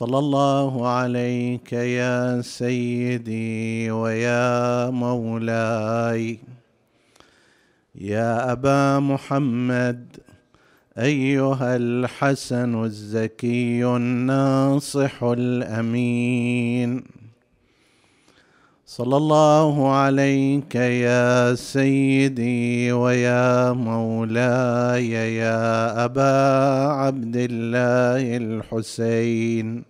صلى الله عليك يا سيدي ويا مولاي. يا أبا محمد أيها الحسن الزكي الناصح الأمين. صلى الله عليك يا سيدي ويا مولاي يا أبا عبد الله الحسين.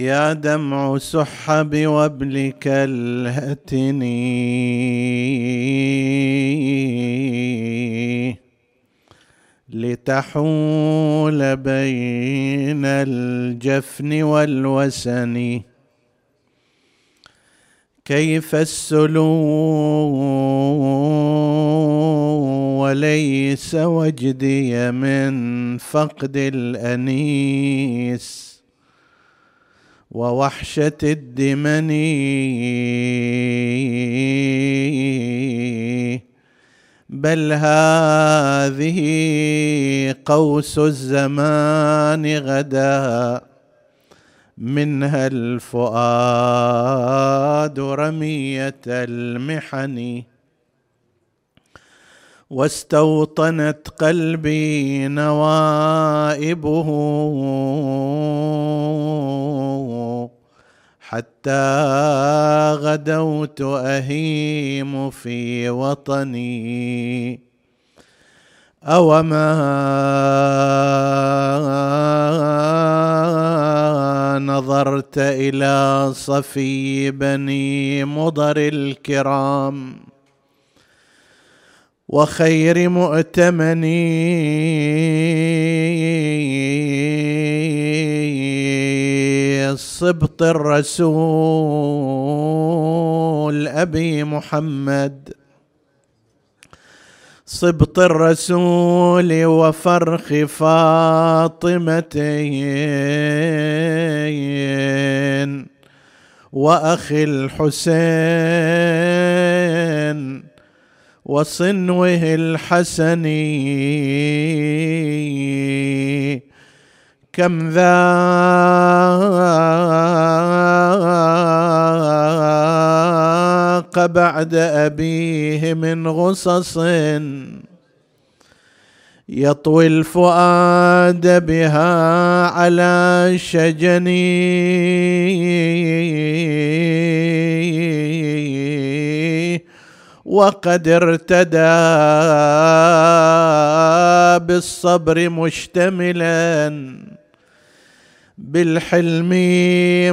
يا دمع سحب وابلك الهتني لتحول بين الجفن والوسن. كيف السلو وليس وجدي من فقد الأنيس؟ ووحشة الدمن بل هذه قوس الزمان غدا. منها الفؤاد رمية المحن. واستوطنت قلبي نوائبه حتى غدوت أهيم في وطني. أوما نظرت إلى صفي بني مضر الكرام. وخير مؤتمني صبط الرسول أبي محمد. صبط الرسول وفرخ فاطمه وأخي الحسين. وصنوه الحسن. كم ذاق بعد أبيه من غصص. يطوي الفؤاد بها على شجني وقد ارتدى بالصبر مشتملا بالحلم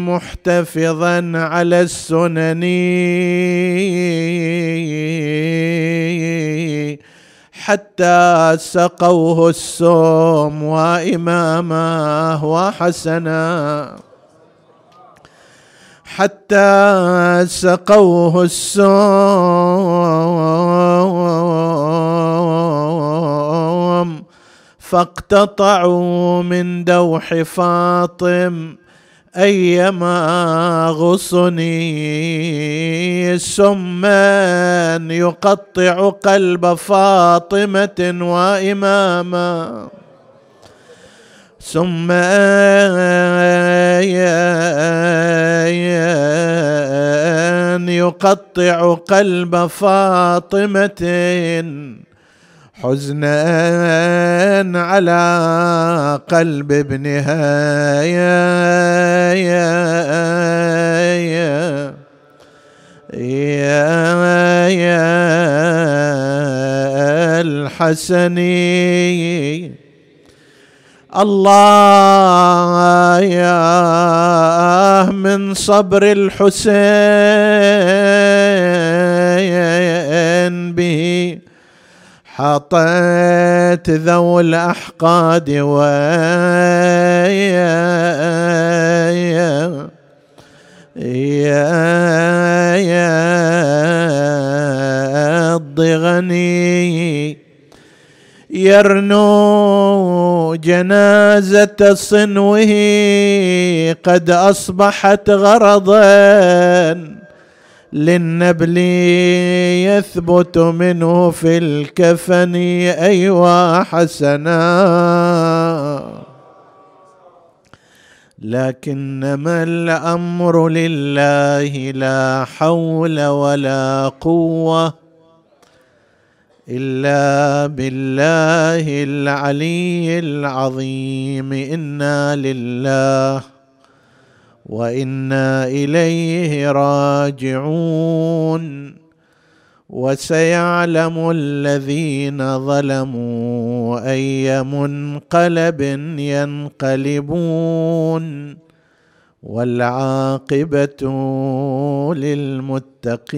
محتفظا على السنن. حتى سقوه السوم وإمامه وحسنا. حتى سقوه السوم فاقتطعوا من دوح فاطم ايما غصني سما يقطع قلب فاطمة وإماما. ثم يقطع قلب فاطمة حزنا على قلب ابنها. يا يا يا يا, يا الحسني. الله يا من صبر الحسين به حطيت ذو الأحقاد ويا يا يا الضغني يرنو جنازة صنوه قد أصبحت غرضا للنبل يثبت منه في الكفن أيوا حسنا. لكنما الأمر لله لا حول ولا قوة إلا بالله العلي العظيم. إنا لله وإنا إليه راجعون. وسيعلم الذين ظلموا أي منقلب ينقلبون. والعاقبة للمتقين.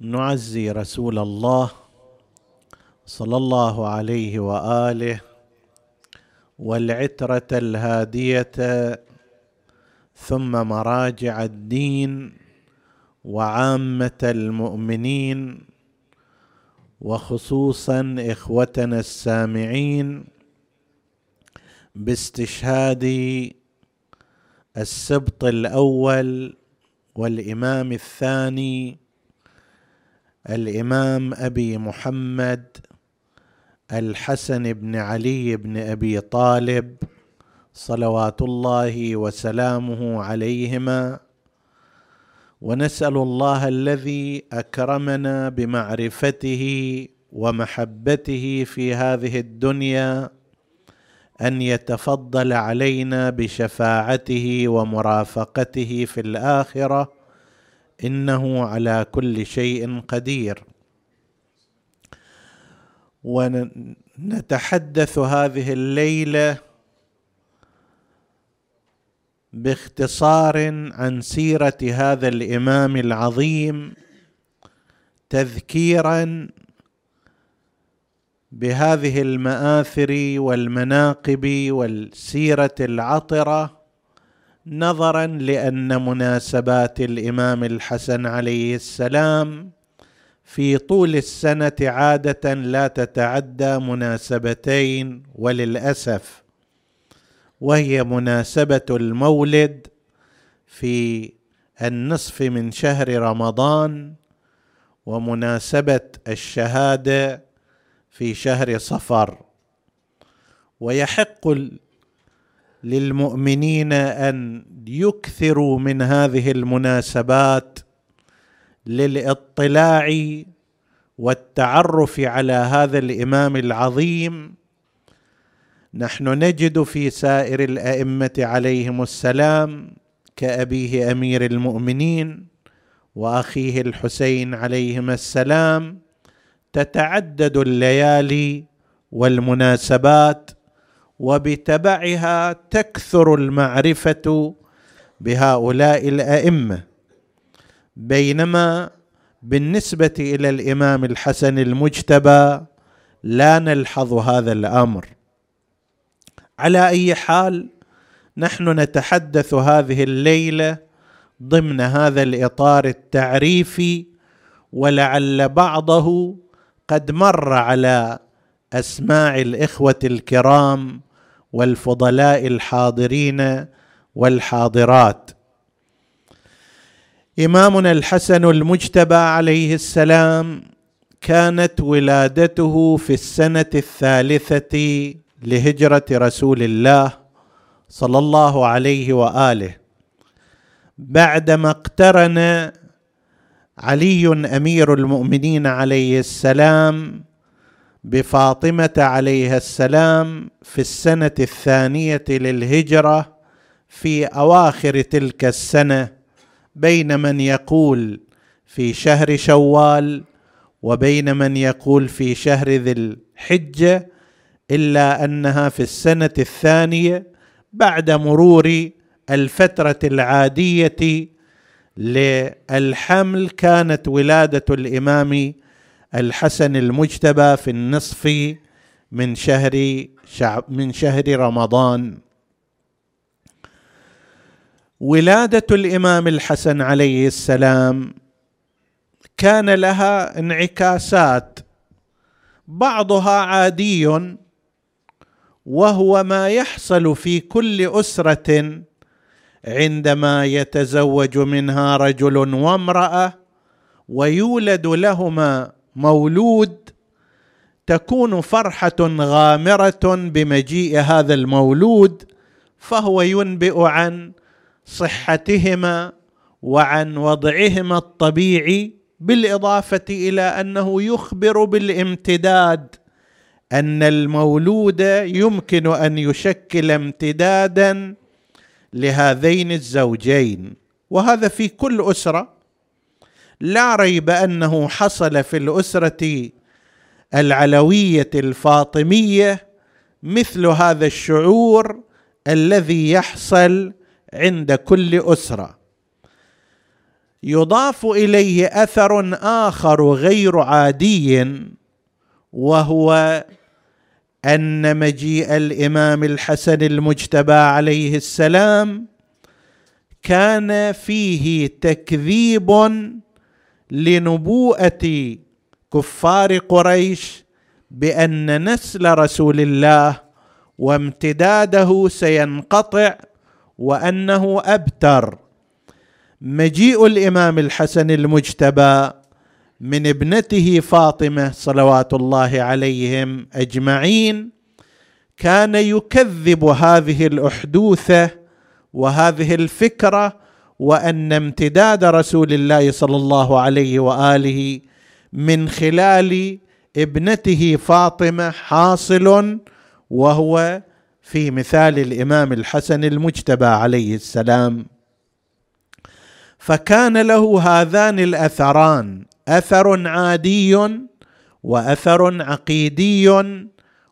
نعزي رسول الله صلى الله عليه وآله والعترة الهادية ثم مراجع الدين وعامة المؤمنين وخصوصا إخوتنا السامعين باستشهاد السبط الأول والإمام الثاني الإمام أبي محمد الحسن بن علي بن أبي طالب صلوات الله وسلامه عليهما. ونسأل الله الذي أكرمنا بمعرفته ومحبته في هذه الدنيا أن يتفضل علينا بشفاعته ومرافقته في الآخرة إنه على كل شيء قدير. ونتحدث هذه الليلة باختصار عن سيرة هذا الإمام العظيم تذكيرا بهذه المآثر والمناقب والسيرة العطرة نظرا لأن مناسبات الإمام الحسن عليه السلام في طول السنة عادة لا تتعدى مناسبتين وللأسف وهي مناسبة المولد في النصف من شهر رمضان ومناسبة الشهادة في شهر صفر. ويحق للمؤمنين أن يكثروا من هذه المناسبات للاطلاع والتعرف على هذا الإمام العظيم. نحن نجد في سائر الأئمة عليهم السلام كأبيه أمير المؤمنين وأخيه الحسين عليهما السلام تتعدد الليالي والمناسبات وبتبعها تكثر المعرفة بهؤلاء الأئمة. بينما بالنسبة إلى الإمام الحسن المجتبى لا نلحظ هذا الأمر. على أي حال نحن نتحدث هذه الليلة ضمن هذا الإطار التعريفي ولعل بعضه قد مر على أسماع الإخوة الكرام والفضلاء الحاضرين والحاضرات. إمامنا الحسن المجتبى عليه السلام كانت ولادته في السنة الثالثة لهجرة رسول الله صلى الله عليه وآله. بعدما اقترن علي أمير المؤمنين عليه السلام بفاطمة عليها السلام في السنة الثانية للهجرة في أواخر تلك السنة بين من يقول في شهر شوال وبين من يقول في شهر ذي الحجة إلا أنها في السنة الثانية بعد مرور الفترة العادية للحمل كانت ولادة الإمام الحسن المجتبى في النصف من شهر شعب من شهر رمضان. ولادة الإمام الحسن عليه السلام كان لها انعكاسات. بعضها عادي وهو ما يحصل في كل أسرة عندما يتزوج منها رجل وامرأة ويولد لهما مولود تكون فرحة غامرة بمجيء هذا المولود فهو ينبئ عن صحتهما وعن وضعهما الطبيعي بالإضافة إلى أنه يخبر بالامتداد أن المولود يمكن أن يشكل امتدادا لهذين الزوجين. وهذا في كل أسرة لا ريب أنه حصل في الأسرة العلوية الفاطمية مثل هذا الشعور الذي يحصل عند كل أسرة. يضاف إليه أثر آخر غير عادي وهو أن مجيء الإمام الحسن المجتبى عليه السلام كان فيه تكذيب لنبوءة كفار قريش بأن نسل رسول الله وامتداده سينقطع وأنه أبتر. مجيء الإمام الحسن المجتبى من ابنته فاطمة صلوات الله عليهم أجمعين. كان يكذب هذه الأحدوثة وهذه الفكرة وأن امتداد رسول الله صلى الله عليه وآله من خلال ابنته فاطمة حاصل وهو في مثال الإمام الحسن المجتبى عليه السلام. فكان له هذان الأثران أثر عادي وأثر عقيدي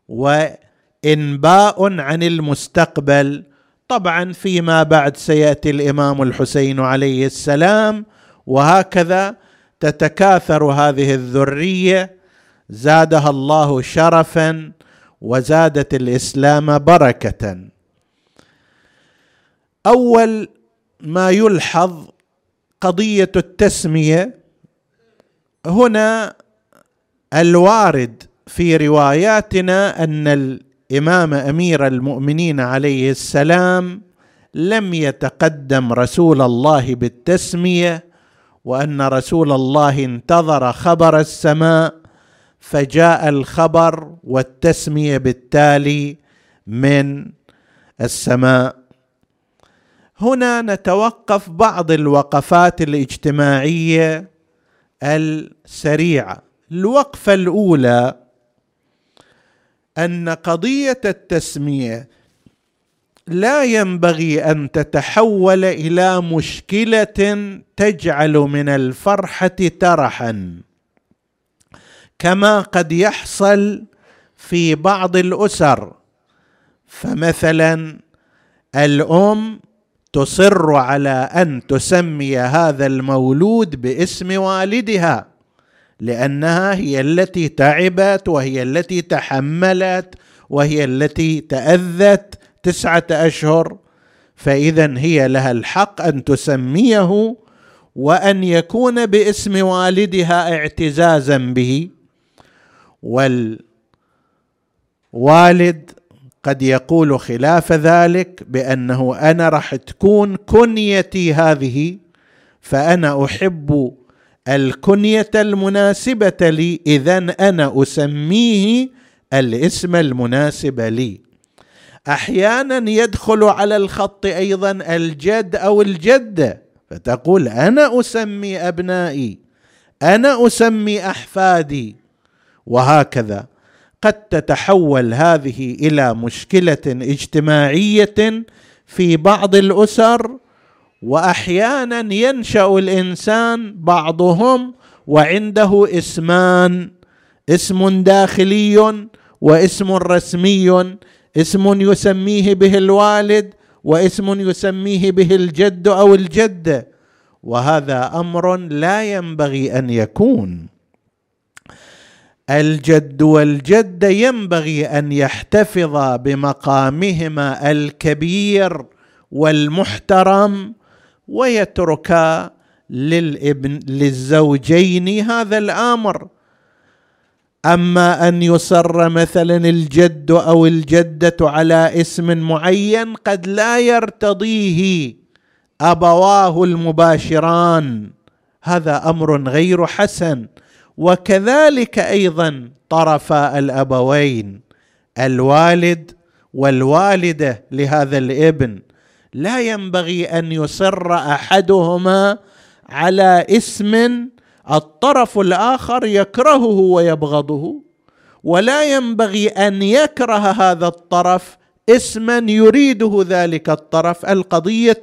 وإنباء عن المستقبل طبعا فيما بعد سيأتي الإمام الحسين عليه السلام وهكذا تتكاثر هذه الذرية زادها الله شرفا وزادت الإسلام بركة. أول ما يلحظ قضية التسمية هنا الوارد في رواياتنا أن الامام أمير المؤمنين عليه السلام لم يتقدم رسول الله بالتسمية وأن رسول الله انتظر خبر السماء فجاء الخبر والتسمية بالتالي من السماء. هنا نتوقف بعض الوقفات الاجتماعية السريعة. الوقفة الأولى أن قضية التسمية لا ينبغي أن تتحول إلى مشكلة تجعل من الفرحة ترحا كما قد يحصل في بعض الأسر. فمثلا الأم تصر على أن تسمي هذا المولود باسم والدها. لأنها هي التي تعبت وهي التي تحملت وهي التي تأذت تسعة أشهر. فاذا هي لها الحق أن تسميه وأن يكون باسم والدها اعتزازا به. والوالد قد يقول خلاف ذلك بأنه أنا راح تكون كنيتي هذه فأنا أحب الكنية المناسبة لي اذا أنا أسميه الاسم المناسب لي. أحيانا يدخل على الخط أيضا الجد أو الجدة فتقول أنا أسمي أبنائي أنا أسمي أحفادي وهكذا. قد تتحول هذه إلى مشكلة اجتماعية في بعض الأسر وأحيانا ينشأ الإنسان بعضهم وعنده اسمان اسم داخلي واسم رسمي اسم يسميه به الوالد واسم يسميه به الجد أو الجدة. وهذا أمر لا ينبغي أن يكون. الجد والجدة ينبغي أن يحتفظا بمقامهما الكبير والمحترم ويتركا للابن للزوجين هذا الأمر. أما أن يصر مثلا الجد أو الجدة على اسم معين قد لا يرتضيه أبواه المباشران. هذا أمر غير حسن. وكذلك أيضا طرفا الأبوين الوالد والوالدة لهذا الابن. لا ينبغي أن يصر أحدهما على اسم الطرف الآخر يكرهه ويبغضه ولا ينبغي أن يكره هذا الطرف اسما يريده ذلك الطرف. القضية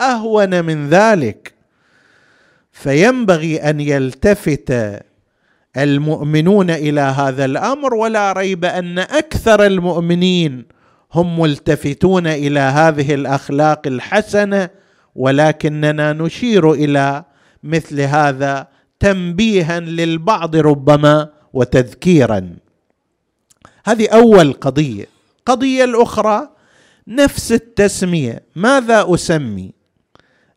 أهون من ذلك. فينبغي أن يلتفت المؤمنون إلى هذا الأمر ولا ريب أن أكثر المؤمنين هم ملتفتون إلى هذه الأخلاق الحسنة ولكننا نشير إلى مثل هذا تنبيها للبعض ربما وتذكيرا. هذه أول قضية. القضية الأخرى نفس التسمية. ماذا أسمي؟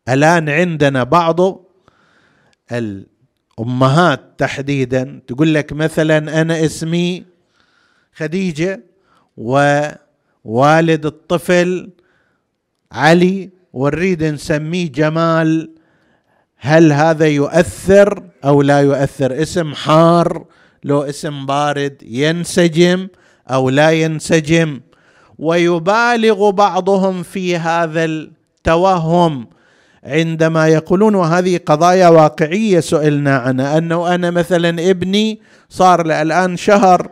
الآن عندنا بعض الأمهات تحديدا تقول لك مثلا أنا اسمي خديجة ووالد الطفل علي ونريد نسميه جمال. هل هذا يؤثر أو لا يؤثر؟ اسم حار لو اسم بارد ينسجم أو لا ينسجم. ويبالغ بعضهم في هذا التوهم. عندما يقولون وهذه قضايا واقعية سئلنا عنها أنه أنا مثلا ابني صار الآن شهر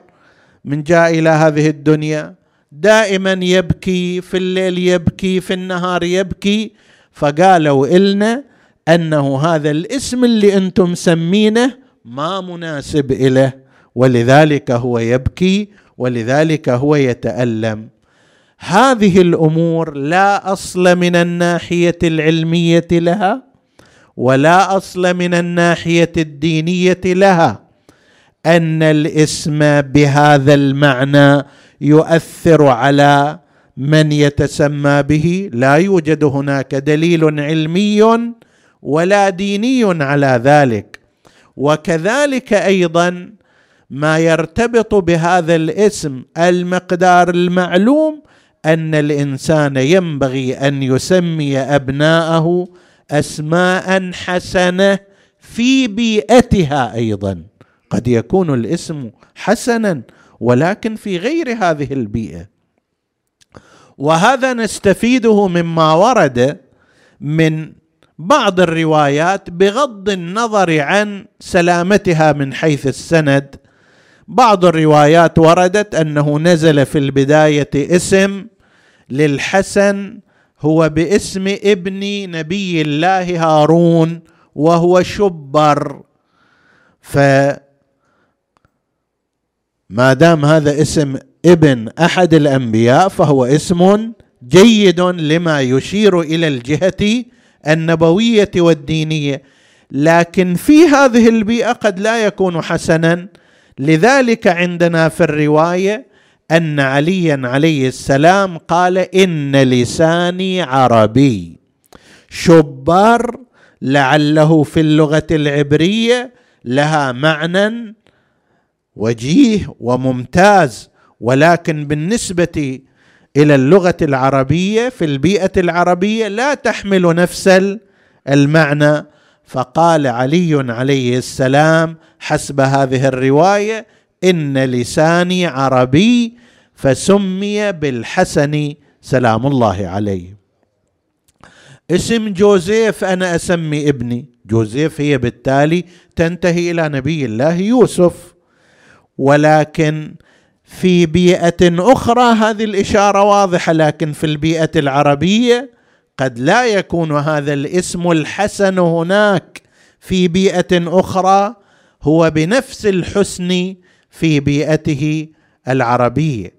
من جاء إلى هذه الدنيا. دائما يبكي في الليل يبكي في النهار يبكي. فقالوا إلنا أنه هذا الاسم اللي أنتم مسمينه ما مناسب إله ولذلك هو يبكي ولذلك هو يتألم. هذه الأمور لا أصل من الناحية العلمية لها ولا أصل من الناحية الدينية لها. أن الاسم بهذا المعنى يؤثر على من يتسمى به. لا يوجد هناك دليل علمي ولا ديني على ذلك. وكذلك أيضا ما يرتبط بهذا الاسم المقدار المعلوم أن الإنسان ينبغي أن يسمي أبناءه اسماء حسنة في بيئتها أيضا. قد يكون الاسم حسنا ولكن في غير هذه البيئة. وهذا نستفيده مما ورد من بعض الروايات بغض النظر عن سلامتها من حيث السند. بعض الروايات وردت أنه نزل في البداية اسم للحسن هو باسم ابن نبي الله هارون وهو شبر. ف ما دام هذا اسم ابن أحد الأنبياء فهو اسم جيد لما يشير إلى الجهة النبوية والدينية. لكن في هذه البيئة قد لا يكون حسنا. لذلك عندنا في الرواية أن عليا عليه السلام قال إن لساني عربي. شبار لعله في اللغة العبرية لها معنى وجيه وممتاز ولكن بالنسبة إلى اللغة العربية في البيئة العربية لا تحمل نفس المعنى. فقال علي عليه السلام حسب هذه الرواية إن لساني عربي فسمي بالحسن. سلام الله عليه. اسم جوزيف أنا أسمي ابني. جوزيف هي بالتالي تنتهي إلى نبي الله يوسف. ولكن في بيئة أخرى هذه الإشارة واضحة لكن في البيئة العربية قد لا يكون هذا الاسم الحسن هناك. في بيئة أخرى هو بنفس الحسن في بيئته العربية.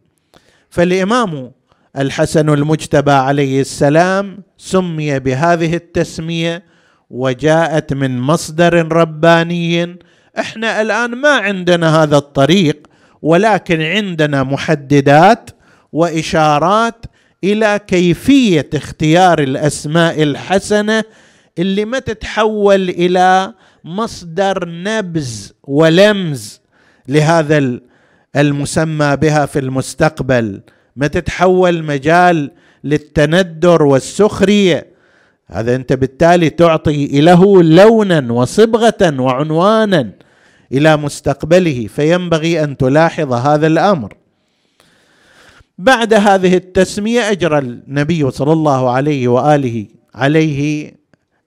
فالإمام الحسن المجتبى عليه السلام سمي بهذه التسمية وجاءت من مصدر رباني إحنا الآن ما عندنا هذا الطريق ولكن عندنا محددات وإشارات إلى كيفية اختيار الأسماء الحسنة اللي ما تتحول إلى مصدر نبز ولمز لهذا المسمى بها في المستقبل. ما تتحول مجال للتندر والسخرية. هذا أنت بالتالي تعطي له لونا وصبغة وعنوانا. إلى مستقبله فينبغي أن تلاحظ هذا الأمر. بعد هذه التسمية أجرى النبي صلى الله عليه وآله عليه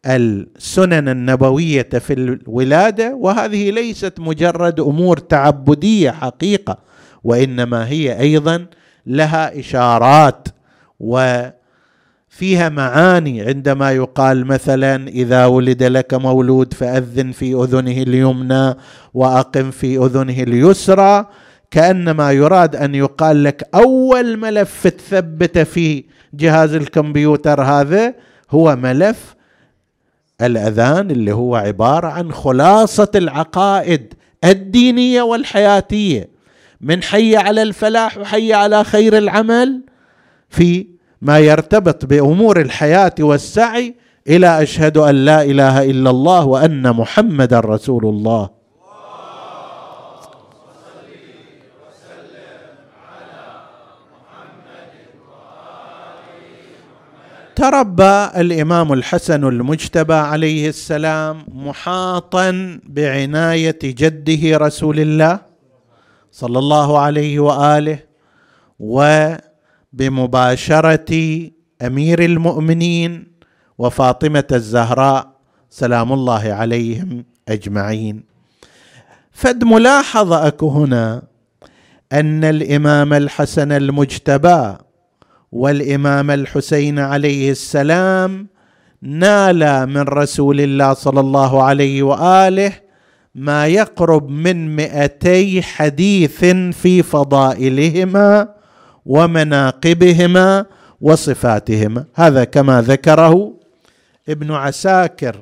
السنن النبوية في الولادة وهذه ليست مجرد أمور تعبدية حقيقة وإنما هي أيضا لها إشارات وفيها معاني عندما يقال مثلا إذا ولد لك مولود فأذن في أذنه اليمنى وأقم في أذنه اليسرى كأنما يراد أن يقال لك أول ملف تثبت في جهاز الكمبيوتر هذا هو ملف الأذان اللي هو عبارة عن خلاصة العقائد الدينية والحياتية. من حي على الفلاح وحي على خير العمل في ما يرتبط بأمور الحياة والسعي إلى أشهد أن لا إله إلا الله وأن محمدا رسول الله. تربى الإمام الحسن المجتبى عليه السلام محاطا بعناية جده رسول الله صلى الله عليه وآله وبمباشره أمير المؤمنين وفاطمة الزهراء سلام الله عليهم أجمعين. فد ملاحظة أكو هنا أن الإمام الحسن المجتبى والإمام الحسين عليه السلام نال من رسول الله صلى الله عليه وآله ما يقرب من مئتي حديث في فضائلهما ومناقبهما وصفاتهما. هذا كما ذكره ابن عساكر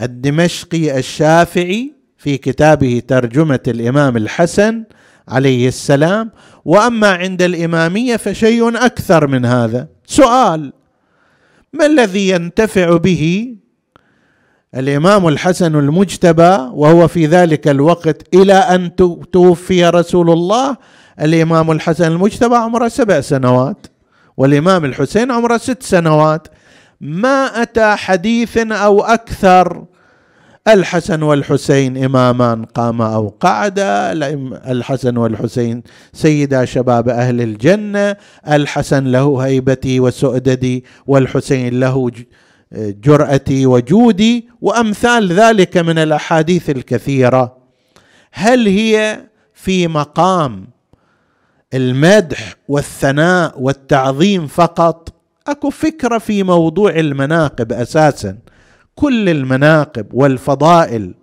الدمشقي الشافعي في كتابه ترجمة الإمام الحسن عليه السلام. وأما عند الإمامية فشيء أكثر من هذا. سؤال ما الذي ينتفع به الإمام الحسن المجتبى وهو في ذلك الوقت إلى أن توفي رسول الله الإمام الحسن المجتبى عمره سبع سنوات والإمام الحسين عمره ست سنوات. ما أتى حديث أو أكثر الحسن والحسين إمامان قاما أو قعدا الحسن والحسين سيدا شباب أهل الجنة الحسن له هيبتي وسؤددي والحسين له جرأتي وجودي وأمثال ذلك من الأحاديث الكثيرة. هل هي في مقام المدح والثناء والتعظيم فقط. أكو فكرة في موضوع المناقب أساسا. كل المناقب والفضائل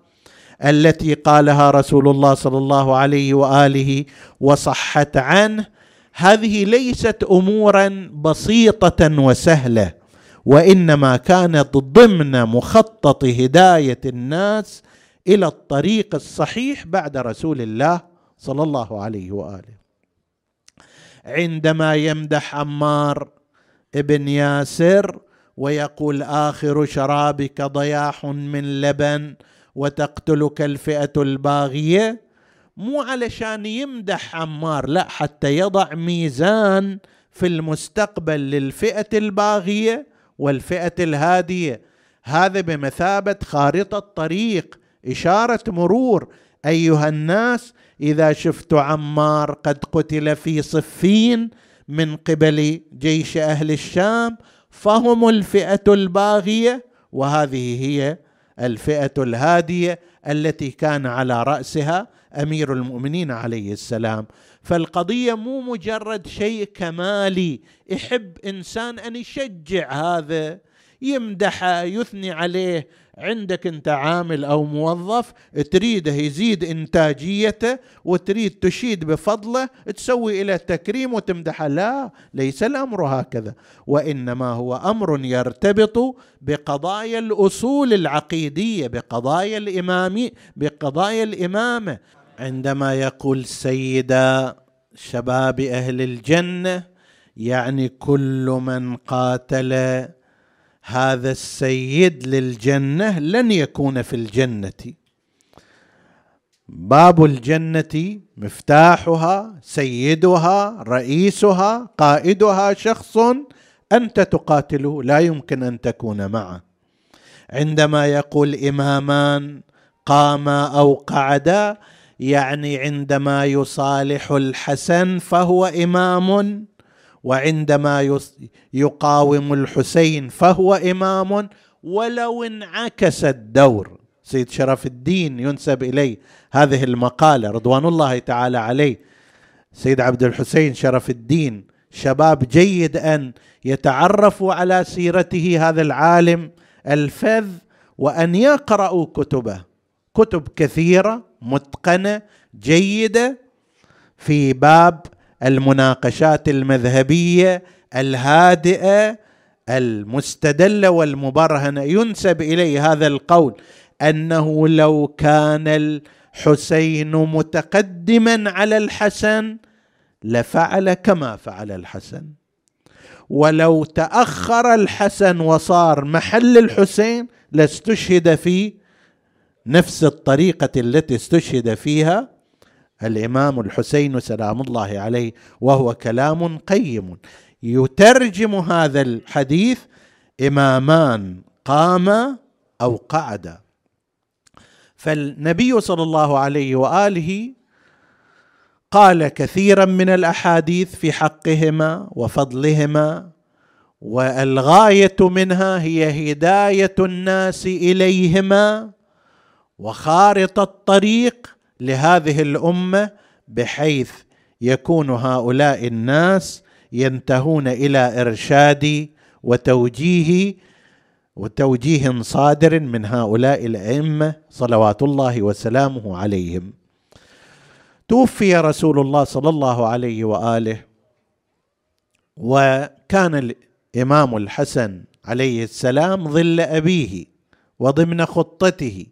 التي قالها رسول الله صلى الله عليه وآله وصحت عنه هذه ليست امورا بسيطة وسهلة وإنما كانت ضمن مخطط هداية الناس إلى الطريق الصحيح بعد رسول الله صلى الله عليه وآله. عندما يمدح عمار ابن ياسر ويقول آخر شرابك ضياح من لبن وتقتلك الفئة الباغية مو علشان يمدح عمار لا حتى يضع ميزان في المستقبل للفئة الباغية والفئة الهادية. هذا بمثابة خارطة طريق إشارة مرور. أيها الناس إذا شفت عمار قد قتل في صفين من قبل جيش أهل الشام فهم الفئة الباغية وهذه هي الفئة الهادية التي كان على رأسها أمير المؤمنين عليه السلام. فالقضية مو مجرد شيء كمالي يحب إنسان أن يشجع هذا يمدحه يثني عليه عندك انت عامل أو موظف تريده يزيد انتاجيته وتريد تشيد بفضله تسوي إلى تكريم وتمدحه. لا ليس الأمر هكذا. وإنما هو أمر يرتبط بقضايا الأصول العقيدية بقضايا الامامي بقضايا الإمامة. عندما يقول سيدا شباب أهل الجنة يعني كل من قاتل هذا السيد للجنة لن يكون في الجنة. باب الجنة مفتاحها سيدها رئيسها قائدها شخص أنت تقاتله لا يمكن أن تكون معه. عندما يقول إمامان قاما أو قعدا يعني عندما يصالح الحسن فهو إمام. وعندما يقاوم الحسين فهو إمام ولو انعكس الدور. سيد شرف الدين ينسب إليه هذه المقالة رضوان الله تعالى عليه. سيد عبد الحسين شرف الدين شباب جيد أن يتعرفوا على سيرته هذا العالم الفذ وأن يقرأوا كتبه. كتب كثيرة متقنة جيدة في باب المناقشات المذهبية الهادئة المستدلة والمبرهنة. ينسب إليه هذا القول أنه لو كان الحسين متقدما على الحسن لفعل كما فعل الحسن. ولو تأخر الحسن وصار محل الحسين لاستشهد في نفس الطريقة التي استشهد فيها الإمام الحسين سلام الله عليه وهو كلام قيم. يترجم هذا الحديث إمامان قاما أو قعدا فالنبي صلى الله عليه وآله قال كثيرا من الأحاديث في حقهما وفضلهما والغاية منها هي هداية الناس إليهما وخارطة الطريق لهذه الأمة بحيث يكون هؤلاء الناس ينتهون إلى إرشاد وتوجيه وتوجيه صادر من هؤلاء الأئمة صلوات الله وسلامه عليهم. توفي رسول الله صلى الله عليه وآله وكان الإمام الحسن عليه السلام ظل أبيه وضمن خطته.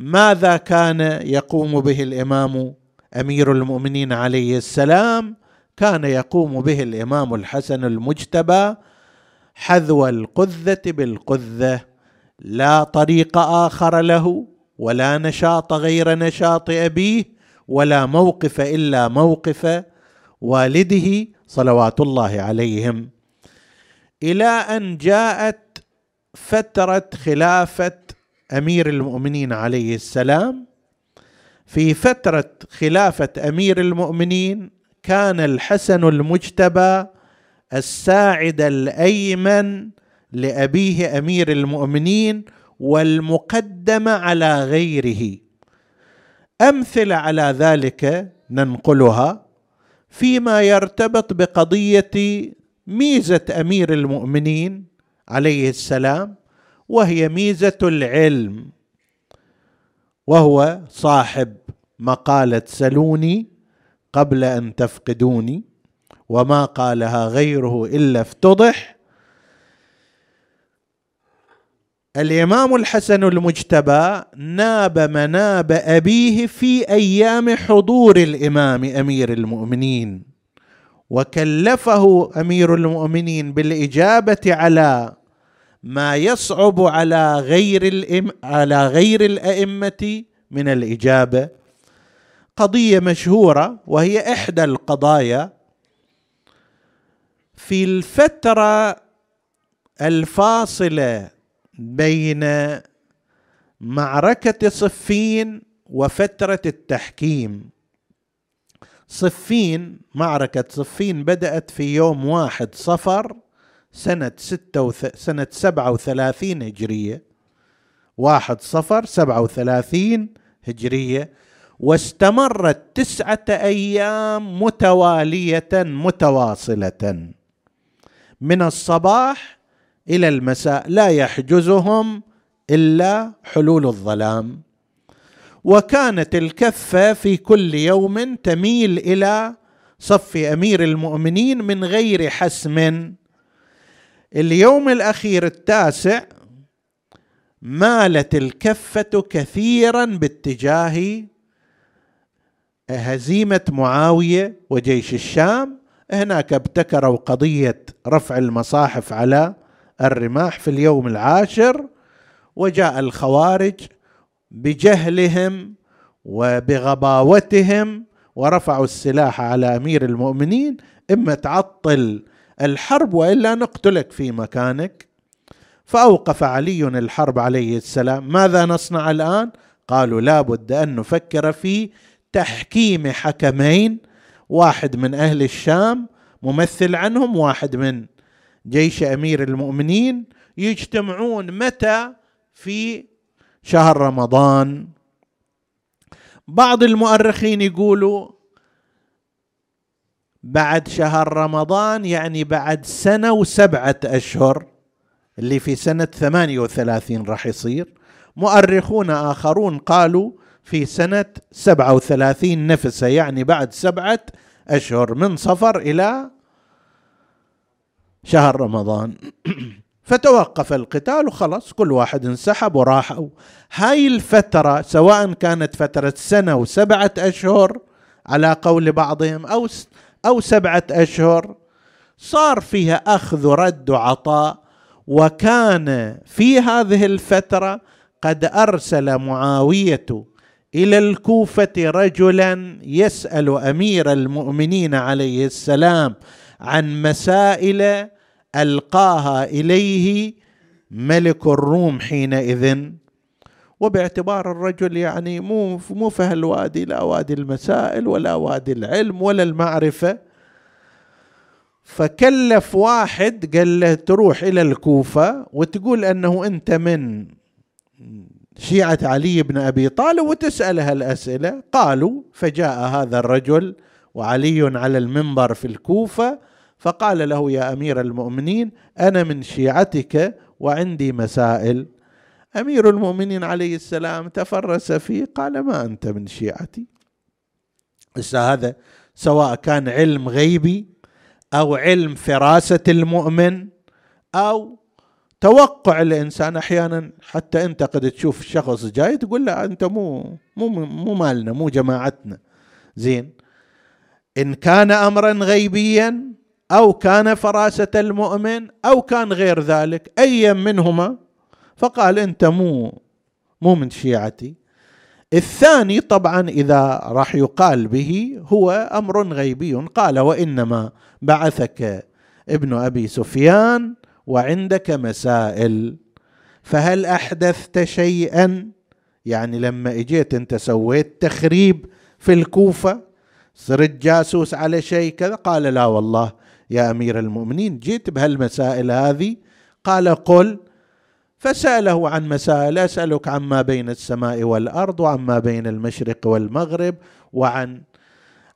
ماذا كان يقوم به الإمام أمير المؤمنين عليه السلام؟ كان يقوم به الإمام الحسن المجتبى حذو القذة بالقذة. لا طريق آخر له ولا نشاط غير نشاط أبيه ولا موقف إلا موقف والده صلوات الله عليهم. إلى أن جاءت فترة خلافة أمير المؤمنين عليه السلام في فترة خلافة أمير المؤمنين كان الحسن المجتبى الساعد الأيمن لأبيه أمير المؤمنين والمقدم على غيره. أمثلة على ذلك ننقلها فيما يرتبط بقضية ميزة أمير المؤمنين عليه السلام وهي ميزة العلم وهو صاحب مقالة سلوني قبل أن تفقدوني وما قالها غيره إلا افتضح. الإمام الحسن المجتبى ناب مناب أبيه في أيام حضور الإمام أمير المؤمنين وكلفه أمير المؤمنين بالإجابة على ما يصعب على غير الإم على غير الأئمة من الإجابة. قضية مشهورة وهي إحدى القضايا. في الفترة الفاصلة بين معركة صفين وفترة التحكيم. صفين معركة صفين بدأت في يوم واحد صفر. سنة ستة وث... سنة سبعة وثلاثين هجرية واحد صفر سبعة وثلاثين هجرية واستمرت تسعة أيام متوالية متواصلة. من الصباح إلى المساء لا يحجزهم إلا حلول الظلام. وكانت الكفة في كل يوم تميل إلى صف أمير المؤمنين من غير حسم. اليوم الأخير التاسع مالت الكفة كثيرا باتجاه هزيمة معاوية وجيش الشام. هناك ابتكروا قضية رفع المصاحف على الرماح في اليوم العاشر وجاء الخوارج بجهلهم وبغباوتهم ورفعوا السلاح على أمير المؤمنين. إما تعطل الحرب وإلا نقتلك في مكانك. فأوقف علي الحرب عليه السلام. ماذا نصنع الآن؟ قالوا لا بد أن نفكر في تحكيم حكمين. واحد من أهل الشام ممثل عنهم واحد من جيش أمير المؤمنين يجتمعون متى؟ في شهر رمضان. بعض المؤرخين يقولوا بعد شهر رمضان يعني بعد سنة وسبعة أشهر اللي في سنة ثمانية وثلاثين راح يصير. مؤرخون آخرون قالوا في سنة سبعة وثلاثين نفسه يعني بعد سبعة أشهر من صفر إلى شهر رمضان. فتوقف القتال وخلص كل واحد انسحب وراحوا هاي الفترة سواء كانت فترة سنة وسبعة أشهر على قول بعضهم أو أو سبعة أشهر صار فيها أخذ رد وعطاء وكان في هذه الفترة قد أرسل معاوية إلى الكوفة رجلا يسأل أمير المؤمنين عليه السلام عن مسائل ألقاها إليه ملك الروم حينئذ. وباعتبار الرجل يعني مو مو في هالوادي لا وادي المسائل ولا وادي العلم ولا المعرفة. فكلف واحد قال له تروح إلى الكوفة وتقول أنه أنت من شيعة علي بن أبي طالب وتسأل هالأسئلة. قالوا فجاء هذا الرجل وعلي على المنبر في الكوفة فقال له يا أمير المؤمنين أنا من شيعتك وعندي مسائل. أمير المؤمنين عليه السلام تفرس فيه قال ما أنت من شيعتي؟ بس هذا سواء كان علم غيبي أو علم فراسه المؤمن أو توقع الإنسان أحيانا حتى أنت قد تشوف شخص جاي تقول له أنت مو مو مو مالنا مو جماعتنا. زين. إن كان امرا غيبيا أو كان فراسه المؤمن أو كان غير ذلك اي منهما فقال أنت مو مو من شيعتي. الثاني طبعا إذا راح يقال به هو أمر غيبي. قال وإنما بعثك ابن أبي سفيان وعندك مسائل فهل أحدثت شيئا؟ يعني لما إجيت أنت سويت تخريب في الكوفة صرت جاسوس على شيء كذا؟ قال لا والله يا أمير المؤمنين جئت بهالمسائل هذه. قال قل فسأله عن مسائل أسألك عما بين السماء والأرض وعما بين المشرق والمغرب وعن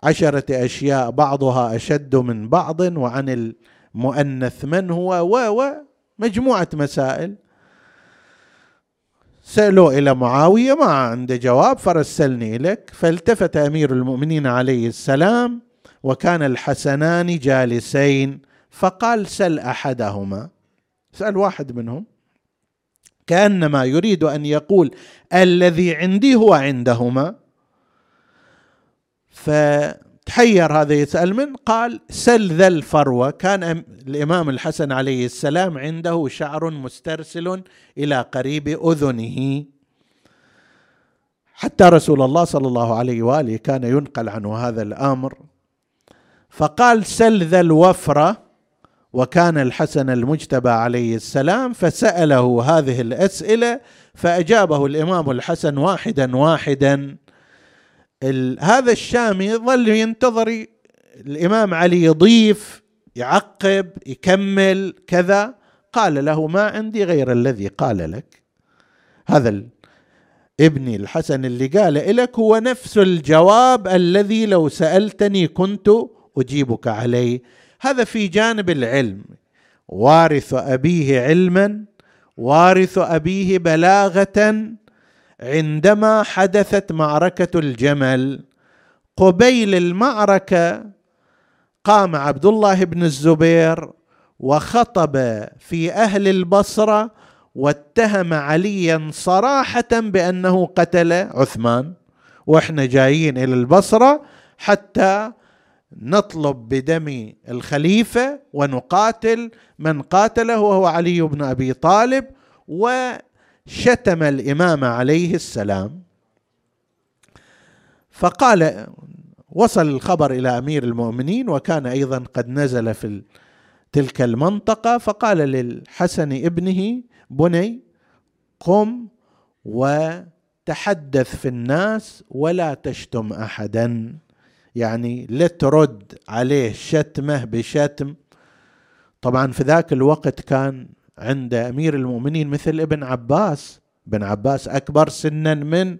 عشرة أشياء بعضها أشد من بعض وعن المؤنث من هو و مجموعة مسائل. سألوا إلى معاوية ما عنده جواب فرسلني لك. فالتفت أمير المؤمنين عليه السلام وكان الحسنان جالسين فقال سل أحدهما. سأل واحد منهم. كأنما يريد أن يقول الذي عندي هو عندهما. فتحير هذا يسأل من؟ قال سل ذا الفروة. كان الإمام الحسن عليه السلام عنده شعر مسترسل إلى قريب أذنه. حتى رسول الله صلى الله عليه وآله كان ينقل عنه هذا الأمر. فقال سل ذا الوفرة. وكان الحسن المجتبى عليه السلام فسأله هذه الأسئلة فأجابه الإمام الحسن واحدا واحدا. هذا الشامي ظل ينتظر الإمام علي يضيف يعقب يكمل كذا. قال له ما عندي غير الذي قال لك. هذا ابني الحسن اللي قال لك هو نفس الجواب الذي لو سألتني كنت أجيبك عليه. هذا في جانب العلم. وارث أبيه علما وارث أبيه بلاغة عندما حدثت معركة الجمل. قبيل المعركة قام عبد الله بن الزبير وخطب في أهل البصرة واتهم عليا صراحة بأنه قتل عثمان. وإحنا جايين إلى البصرة حتى نطلب بدم الخليفة ونقاتل من قاتله وهو علي بن أبي طالب وشتم الإمام عليه السلام. فقال وصل الخبر إلى أمير المؤمنين وكان أيضا قد نزل في تلك المنطقة. فقال للحسن ابنه بني قم وتحدث في الناس ولا تشتم احدا. يعني لا ترد عليه شتمه بشتم. طبعا في ذاك الوقت كان عند أمير المؤمنين مثل ابن عباس. ابن عباس أكبر سنا من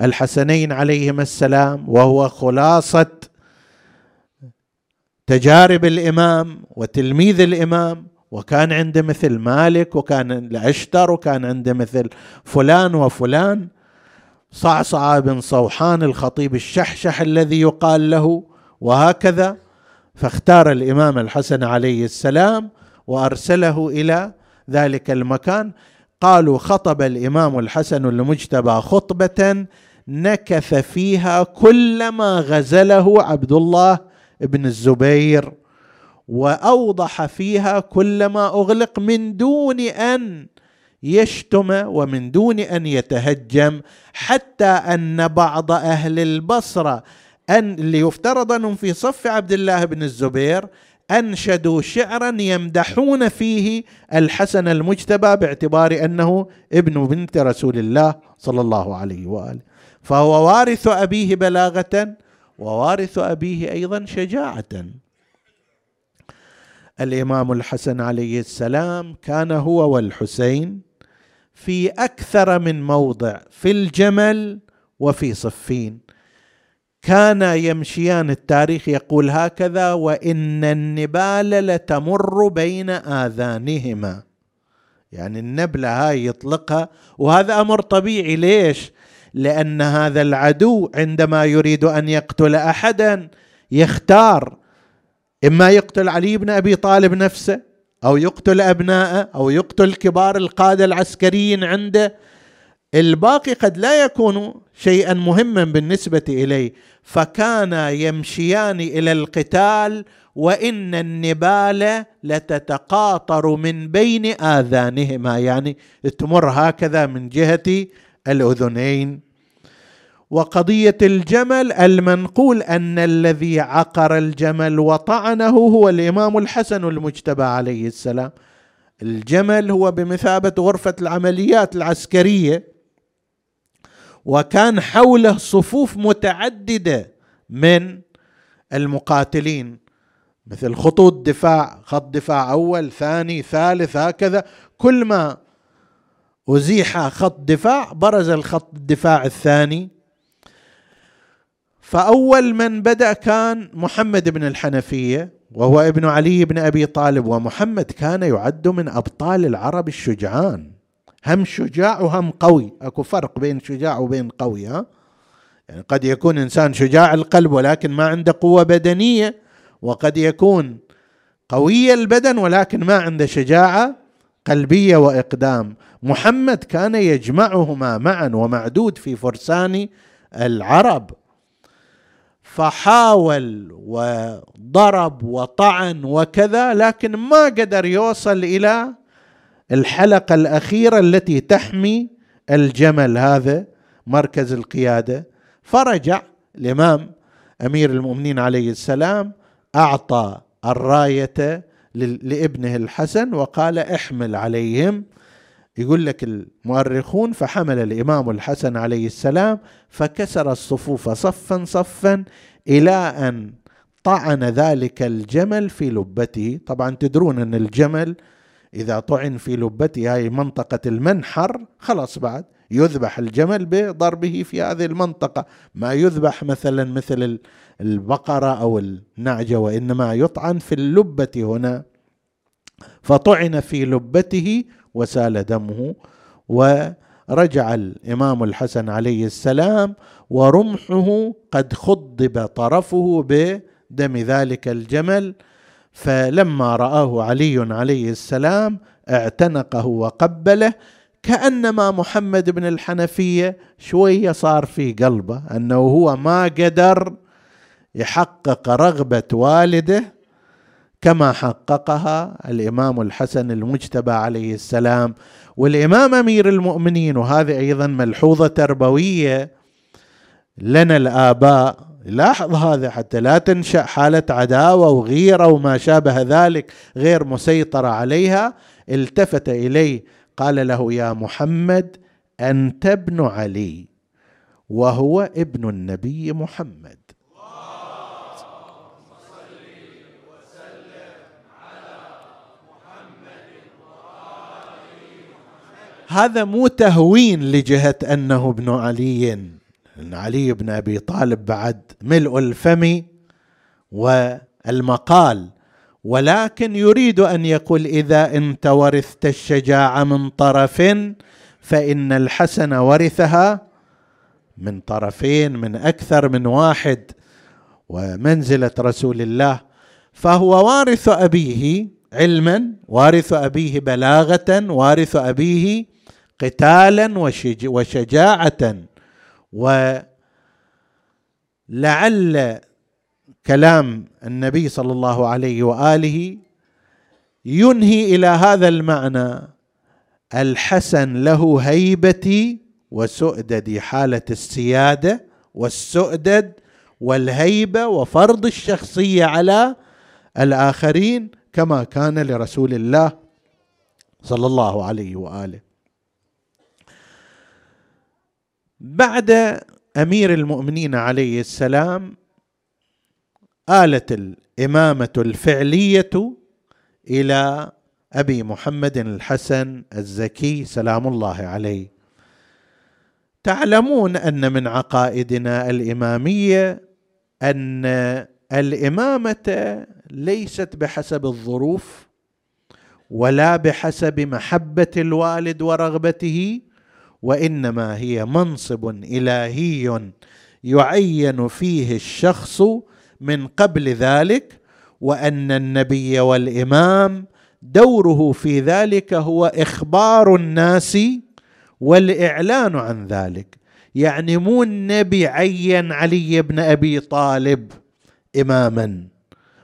الحسنين عليهما السلام وهو خلاصة تجارب الإمام وتلميذ الإمام وكان عنده مثل مالك وكان الأشتر وكان عنده مثل فلان وفلان. صعصع بن صوحان الخطيب الشحشح الذي يقال له وهكذا. فاختار الإمام الحسن عليه السلام وأرسله إلى ذلك المكان. قالوا خطب الإمام الحسن المجتبى خطبة نكث فيها كل ما غزله عبد الله بن الزبير وأوضح فيها كل ما أغلق من دون أن يشتم ومن دون أن يتهجم حتى أن بعض أهل البصرة أن اللي يفترض أنهم في صف عبد الله بن الزبير أنشدوا شعرا يمدحون فيه الحسن المجتبى باعتبار أنه ابن بنت رسول الله صلى الله عليه وآله. فهو وارث أبيه بلاغة ووارث أبيه أيضا شجاعة. الإمام الحسن عليه السلام كان هو والحسين في أكثر من موضع في الجمل وفي صفين. كان يمشيان التاريخ يقول هكذا وإن النبال لتمر بين آذانهما. يعني النبلة هاي يطلقها وهذا أمر طبيعي. ليش؟ لأن هذا العدو عندما يريد أن يقتل احدا يختار إما يقتل علي بن أبي طالب نفسه أو يقتل أبناءه أو يقتل كبار القادة العسكريين عنده. الباقي قد لا يكون شيئا مهما بالنسبة إليه. فكان يمشيان إلى القتال وإن النبال لتتقاطر من بين آذانهما. يعني تمر هكذا من جهة الأذنين. وقضية الجمل المنقول أن الذي عقر الجمل وطعنه هو الإمام الحسن المجتبى عليه السلام. الجمل هو بمثابة غرفة العمليات العسكرية وكان حوله صفوف متعددة من المقاتلين مثل خطوط دفاع خط دفاع أول ثاني ثالث هكذا. كل ما أزيح خط دفاع برز الخط الدفاع الثاني. فأول من بدأ كان محمد بن الحنفية وهو ابن علي بن أبي طالب ومحمد كان يعد من أبطال العرب الشجعان. هم شجاع وهم قوي أكو فرق بين شجاع وبين قوي ها؟ يعني قد يكون إنسان شجاع القلب ولكن ما عنده قوة بدنية وقد يكون قوي البدن ولكن ما عنده شجاعة قلبية وإقدام. محمد كان يجمعهما معا ومعدود في فرسان العرب. فحاول وضرب وطعن وكذا لكن ما قدر يوصل إلى الحلقة الأخيرة التي تحمي الجمل هذا مركز القيادة. فرجع الإمام أمير المؤمنين عليه السلام أعطى الراية لابنه الحسن وقال احمل عليهم يقول لك المؤرخون فحمل الإمام الحسن عليه السلام فكسر الصفوف صفا صفا إلى أن طعن ذلك الجمل في لبته. طبعا تدرون أن الجمل إذا طعن في لبته هاي منطقة المنحر خلاص بعد يذبح الجمل بضربه في هذه المنطقة. ما يذبح مثلا مثل البقرة أو النعجة وإنما يطعن في اللبة هنا. فطعن في لبته وسال دمه ورجع الإمام الحسن عليه السلام ورمحه قد خضب طرفه بدم ذلك الجمل فلما رآه علي عليه السلام اعتنقه وقبله كأنما محمد بن الحنفية شوية صار في قلبه أنه هو ما قدر يحقق رغبة والده كما حققها الإمام الحسن المجتبى عليه السلام. والإمام أمير المؤمنين وهذه أيضا ملحوظة تربوية لنا الآباء. لاحظ هذا حتى لا تنشأ حالة عداوة وغيرة وما شابه ذلك غير مسيطرة عليها. التفت إليه قال له يا محمد أنت ابن علي وهو ابن النبي محمد. هذا مو تهوين لجهة أنه ابن علي. أن علي بن أبي طالب بعد ملء الفم والمقال. ولكن يريد أن يقول إذا أنت ورثت الشجاعة من طرف فإن الحسن ورثها من طرفين من أكثر من واحد ومنزلة رسول الله. فهو وارث أبيه علما وارث أبيه بلاغة وارث أبيه قتالا وشجاعه. ولعل كلام النبي صلى الله عليه وآله ينهي إلى هذا المعنى الحسن له هيبتي وسؤددي حالة السيادة والسؤدد والهيبة وفرض الشخصية على الآخرين كما كان لرسول الله صلى الله عليه وآله. بعد أمير المؤمنين عليه السلام آلت الإمامة الفعلية إلى أبي محمد الحسن الزكي سلام الله عليه. تعلمون أن من عقائدنا الإمامية أن الإمامة ليست بحسب الظروف ولا بحسب محبة الوالد ورغبته وإنما هي منصب إلهي يعين فيه الشخص من قبل ذلك وأن النبي والإمام دوره في ذلك هو إخبار الناس والإعلان عن ذلك. يعني مو النبي عين علي بن أبي طالب إماما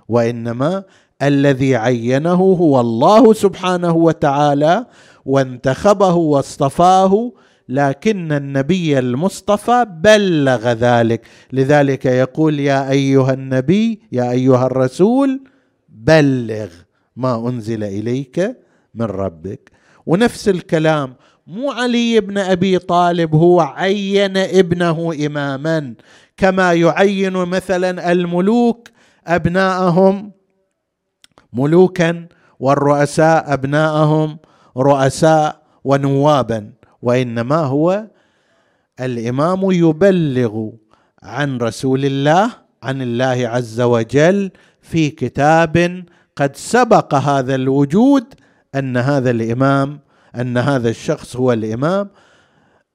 وإنما الذي عينه هو الله سبحانه وتعالى وانتخبه واصطفاه لكن النبي المصطفى بلغ ذلك. لذلك يقول يا أيها النبي يا أيها الرسول بلغ ما أنزل إليك من ربك. ونفس الكلام مو علي بن أبي طالب هو عين ابنه إماما. كما يعين مثلا الملوك أبناءهم ملوكا والرؤساء أبناءهم رؤساء ونوابا. وإنما هو الإمام يبلغ عن رسول الله عن الله عز وجل في كتاب قد سبق هذا الوجود أن هذا الإمام أن هذا الشخص هو الإمام.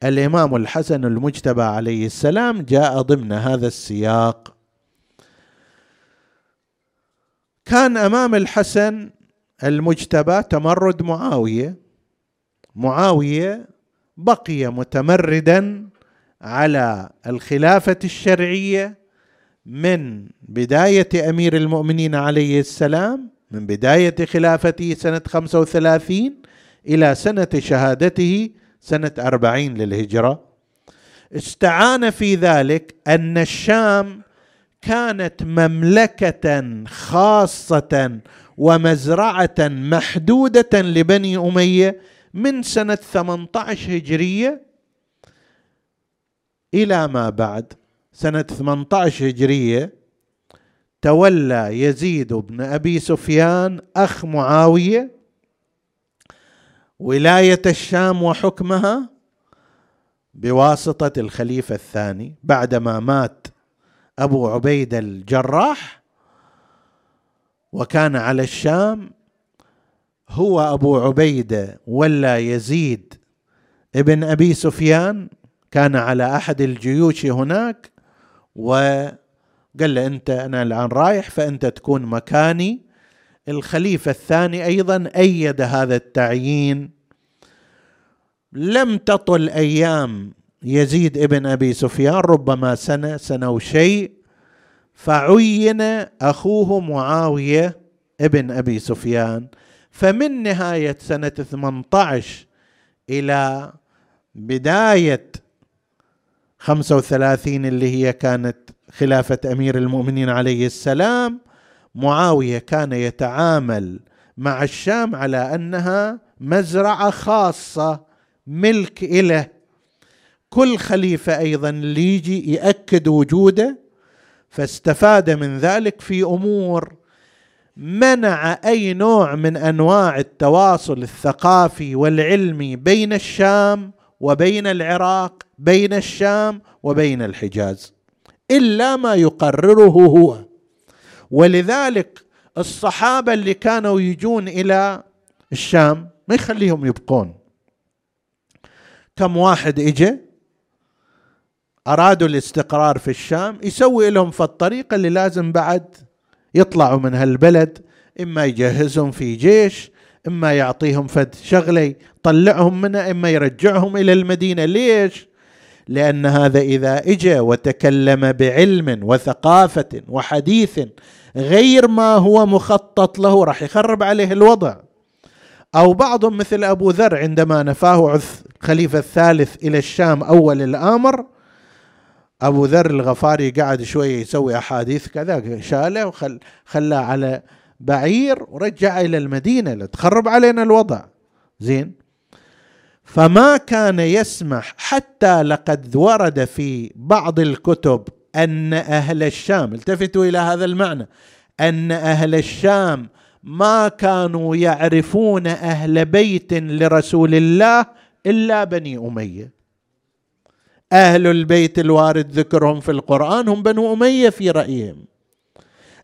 الإمام الحسن المجتبى عليه السلام جاء ضمن هذا السياق. كان أمام الحسن المجتبى تمرد معاوية. معاوية بقي متمردا على الخلافة الشرعية من بداية أمير المؤمنين عليه السلام من بداية خلافته سنة 35 إلى سنة شهادته سنة 40 للهجرة. استعان في ذلك أن الشام كانت مملكة خاصة ومزرعة محدودة لبني أمية من سنة 18 هجرية إلى ما بعد. سنة 18 هجرية تولى يزيد بن أبي سفيان أخ معاوية ولاية الشام وحكمها بواسطة الخليفة الثاني. بعدما مات أبو عبيده الجراح وكان على الشام هو أبو عبيدة ولا يزيد ابن أبي سفيان؟ كان على أحد الجيوش هناك وقال له أنت أنا الآن رايح فأنت تكون مكاني. الخليفة الثاني أيضا أيد هذا التعيين. لم تطل أيام يزيد ابن أبي سفيان ربما سنة سنة وشيء فعين أخوه معاوية ابن أبي سفيان. فمن نهاية سنة 18 إلى بداية 35 اللي هي كانت خلافة أمير المؤمنين عليه السلام معاوية كان يتعامل مع الشام على أنها مزرعة خاصة ملك له كل خليفة أيضا اللي يجي يأكد وجوده فاستفاد من ذلك في أمور منع أي نوع من أنواع التواصل الثقافي والعلمي بين الشام وبين العراق بين الشام وبين الحجاز. إلا ما يقرره هو. ولذلك الصحابة اللي كانوا يجون إلى الشام ما يخليهم يبقون. كم واحد اجى أرادوا الاستقرار في الشام يسوي لهم في الطريقة اللي لازم بعد يطلعوا من هالبلد إما يجهزهم في جيش إما يعطيهم فد شغله يطلعهم منها إما يرجعهم إلى المدينة ليش؟ لأن هذا إذا اجى وتكلم بعلم وثقافة وحديث غير ما هو مخطط له راح يخرب عليه الوضع أو بعضهم مثل أبو ذر عندما نفاه الخليفه الثالث إلى الشام أول الأمر أبو ذر الغفاري قاعد شوية يسوي أحاديث كذا شاله وخل خلاه على بعير ورجع إلى المدينة لتخرب علينا الوضع. زين؟ فما كان يسمح حتى لقد ورد في بعض الكتب أن أهل الشام التفتوا إلى هذا المعنى أن أهل الشام ما كانوا يعرفون أهل بيت لرسول الله إلا بني أمية. أهل البيت الوارد ذكرهم في القرآن هم بنو أمية في رأيهم.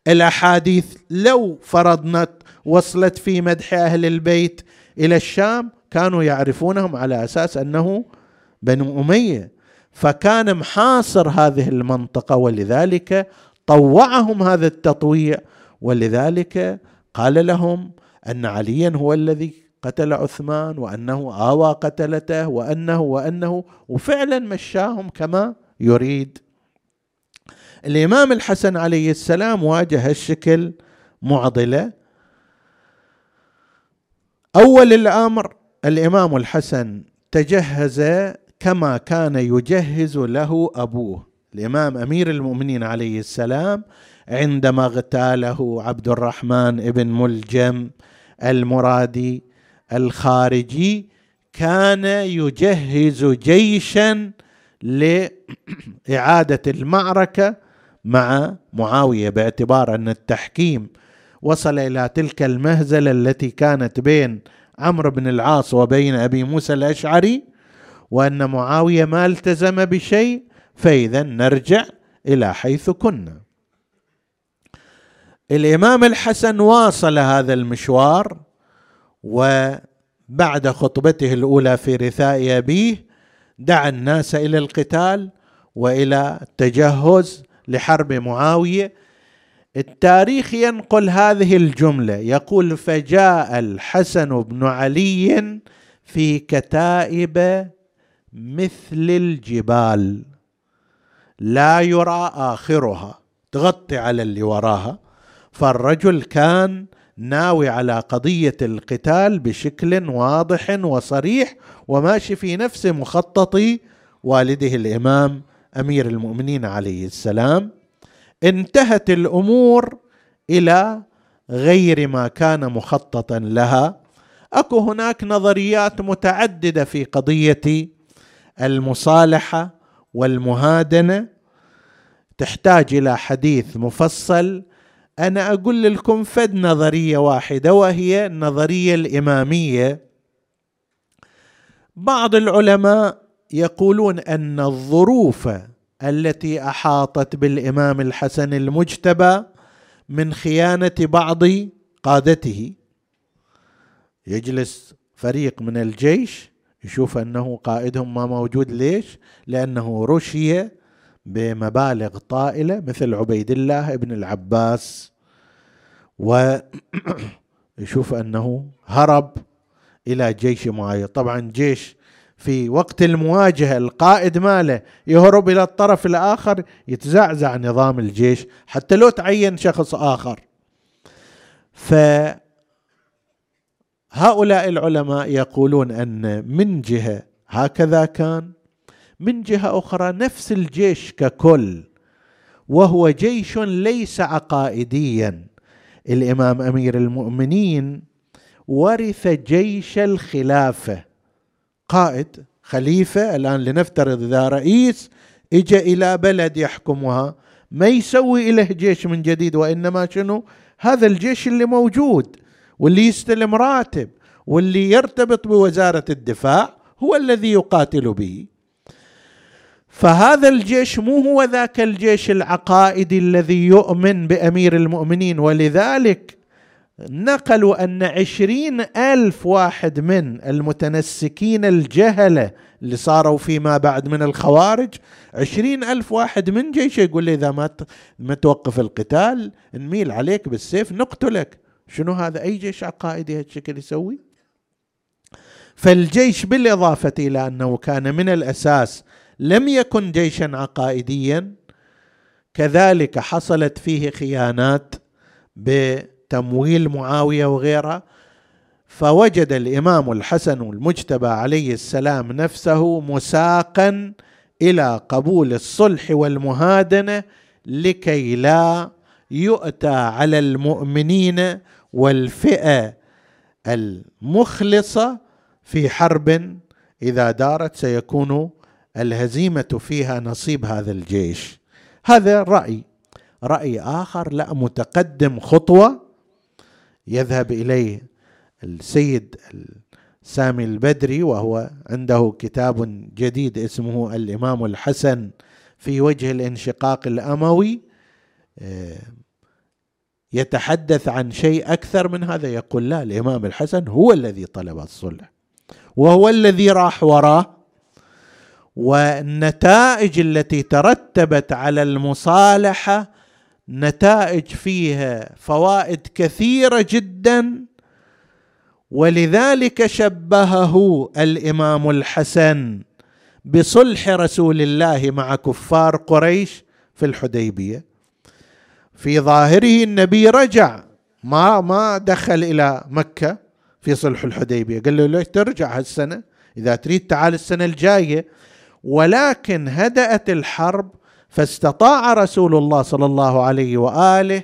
الأحاديث لو فرضنا وصلت في مدح أهل البيت إلى الشام كانوا يعرفونهم على أساس أنه بنو أمية. فكان محاصر هذه المنطقة ولذلك طوعهم هذا التطويع ولذلك قال لهم أن عليا هو الذي قتل عثمان وأنه آوى قتلته وأنه وأنه وفعلا مشاهم كما يريد. الإمام الحسن عليه السلام واجه الشكل معضلة. أول الأمر الإمام الحسن تجهز كما كان يجهز له أبوه. الإمام أمير المؤمنين عليه السلام عندما اغتاله عبد الرحمن بن ملجم المرادي الخارجي كان يجهز جيشا لإعادة المعركة مع معاوية باعتبار أن التحكيم وصل إلى تلك المهزلة التي كانت بين عمرو بن العاص وبين أبي موسى الأشعري وأن معاوية ما التزم بشيء فاذا نرجع إلى حيث كنا. الإمام الحسن واصل هذا المشوار وبعد خطبته الأولى في رثاء ابيه دعا الناس إلى القتال وإلى التجهز لحرب معاوية. التاريخ ينقل هذه الجملة يقول فجاء الحسن بن علي في كتائب مثل الجبال لا يرى آخرها تغطي على اللي وراها. فالرجل كان ناوي على قضية القتال بشكل واضح وصريح وماشي في نفس مخطط والده الإمام أمير المؤمنين عليه السلام. انتهت الأمور إلى غير ما كان مخططا لها. أكو هناك نظريات متعددة في قضية المصالحة والمهادنة تحتاج إلى حديث مفصل أنا أقول لكم فد نظرية واحدة وهي النظرية الإمامية بعض العلماء يقولون أن الظروف التي أحاطت بالإمام الحسن المجتبى من خيانة بعض قادته يجلس فريق من الجيش يشوف أنه قائدهم ما موجود ليش؟ لأنه رشي بمبالغ طائلة مثل عبيد الله ابن العباس. ويشوف أنه هرب إلى جيش معين طبعا جيش في وقت المواجهة القائد ماله يهرب إلى الطرف الآخر يتزعزع نظام الجيش حتى لو تعين شخص آخر. فهؤلاء العلماء يقولون أن من جهة هكذا كان من جهة أخرى نفس الجيش ككل وهو جيش ليس عقائديا. الإمام أمير المؤمنين ورث جيش الخلافة. قائد خليفة الآن لنفترض إذا رئيس اجى إلى بلد يحكمها. ما يسوي له جيش من جديد وإنما شنو؟ هذا الجيش اللي موجود واللي يستلم راتب واللي يرتبط بوزارة الدفاع هو الذي يقاتل به. فهذا الجيش مو هو ذاك الجيش العقائدي الذي يؤمن بأمير المؤمنين ولذلك نقلوا أن عشرين ألف واحد من المتنسكين الجهلة اللي صاروا فيما بعد من الخوارج عشرين ألف واحد من جيش يقول لي إذا ما ما توقف القتال نميل عليك بالسيف نقتلك. شنو هذا؟ أي جيش عقائدي هالشكل يسوي؟ فالجيش بالإضافة إلى أنه كان من الأساس لم يكن جيشا عقائديا كذلك حصلت فيه خيانات بتمويل معاوية وغيرها فوجد الإمام الحسن المجتبى عليه السلام نفسه مساقا إلى قبول الصلح والمهادنة لكي لا يؤتى على المؤمنين والفئة المخلصة في حرب إذا دارت سيكون الهزيمة فيها نصيب هذا الجيش. هذا رأي. رأي آخر لا متقدم خطوة يذهب إليه السيد سامي البدري وهو عنده كتاب جديد اسمه الإمام الحسن في وجه الانشقاق الأموي. آه، يتحدث عن شيء أكثر من هذا. يقول لا الإمام الحسن هو الذي طلب الصلح وهو الذي راح وراه. والنتائج التي ترتبت على المصالحة نتائج فيها فوائد كثيرة جدا ولذلك شبهه الإمام الحسن بصلح رسول الله مع كفار قريش في الحديبية. في ظاهره النبي رجع ما ما دخل إلى مكة في صلح الحديبية. قال له ليش ترجع هالسنة إذا تريد تعال السنة الجاية. ولكن هدأت الحرب فاستطاع رسول الله صلى الله عليه وآله